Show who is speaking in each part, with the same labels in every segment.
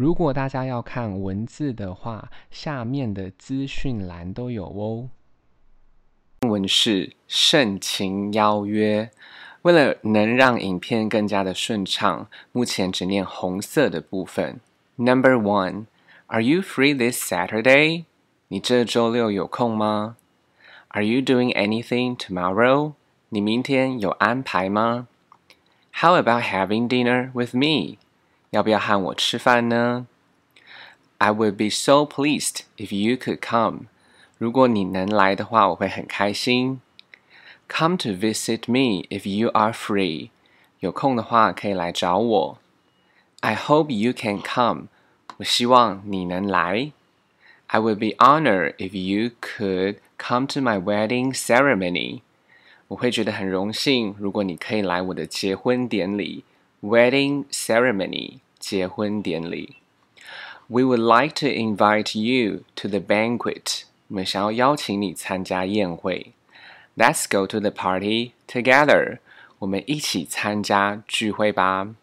Speaker 1: 如果大家要看文字的话，下面的资讯栏都有哦。文是盛情邀约，为了能让影片更加的顺畅，目前只念红色的部分。Number one, Are you free this Saturday? 你这周六有空吗？Are you doing anything tomorrow? 你明天有安排吗？How about having dinner with me? 要不要和我吃饭呢？I would be so pleased if you could come. 如果你能来的话，我会很开心。Come to visit me if you are free. 有空的话可以来找我。I hope you can come. 我希望你能来。I would be honored if you could come to my wedding ceremony. 我会觉得很荣幸，如果你可以来我的结婚典礼。 wedding ceremony 结婚典礼。We would like to invite you to the banquet. 我们想要邀请你参加宴会。Let's go to the party together. 我们一起参加聚会吧。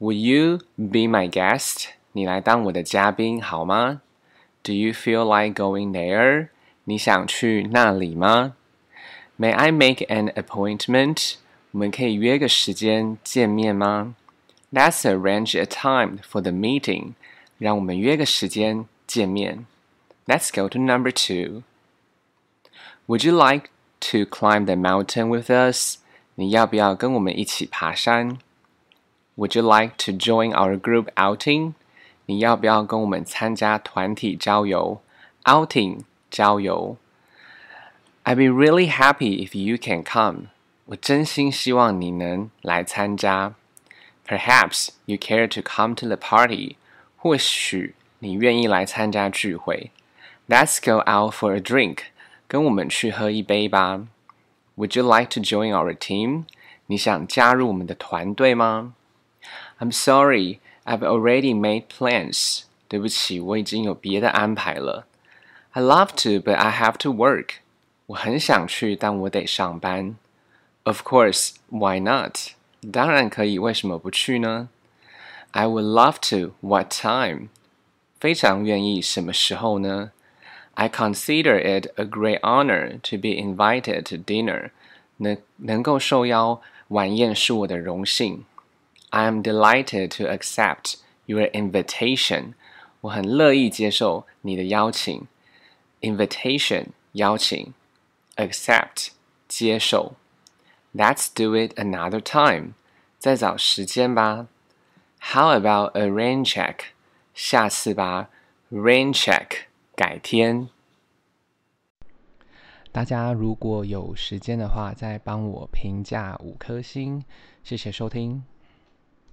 Speaker 1: Would you be my guest? 你来当我的嘉宾好吗？Do you feel like going there? 你想去那里吗？May I make an appointment? 我们可以约个时间见面吗？Let's arrange a time for the meeting. 让我们约个时间见面。Let's go to number two. Would you like to climb the mountain with us? 你要不要跟我们一起爬山？Would you like to join our group outing? 你要不要跟我们参加团体郊游？Outing 郊游。I'd be really happy if you can come. 我真心希望你能来参加。Perhaps you care to come to the party. 或许你愿意来参加聚会。Let's go out for a drink. 跟我们去喝一杯吧。Would you like to join our team? 你想加入我们的团队吗？I'm sorry, I've already made plans. 对不起，我已经有别的安排了。I love to, but I have to work. 我很想去，但我得上班。 Of course, why not? 当然可以，为什么不去呢？I would love to. What time? 非常愿意，什么时候呢？I consider it a great honor to be invited to dinner. 能能够受邀晚宴是我的荣幸。I am delighted to accept your invitation. 我很乐意接受你的邀请。Invitation 邀请，accept 接受。 Let's do it another time. 再找时间吧。How about a rain check? 下次吧。Rain check 改天。大家如果有时间的话，再帮我评价五颗星，谢谢收听。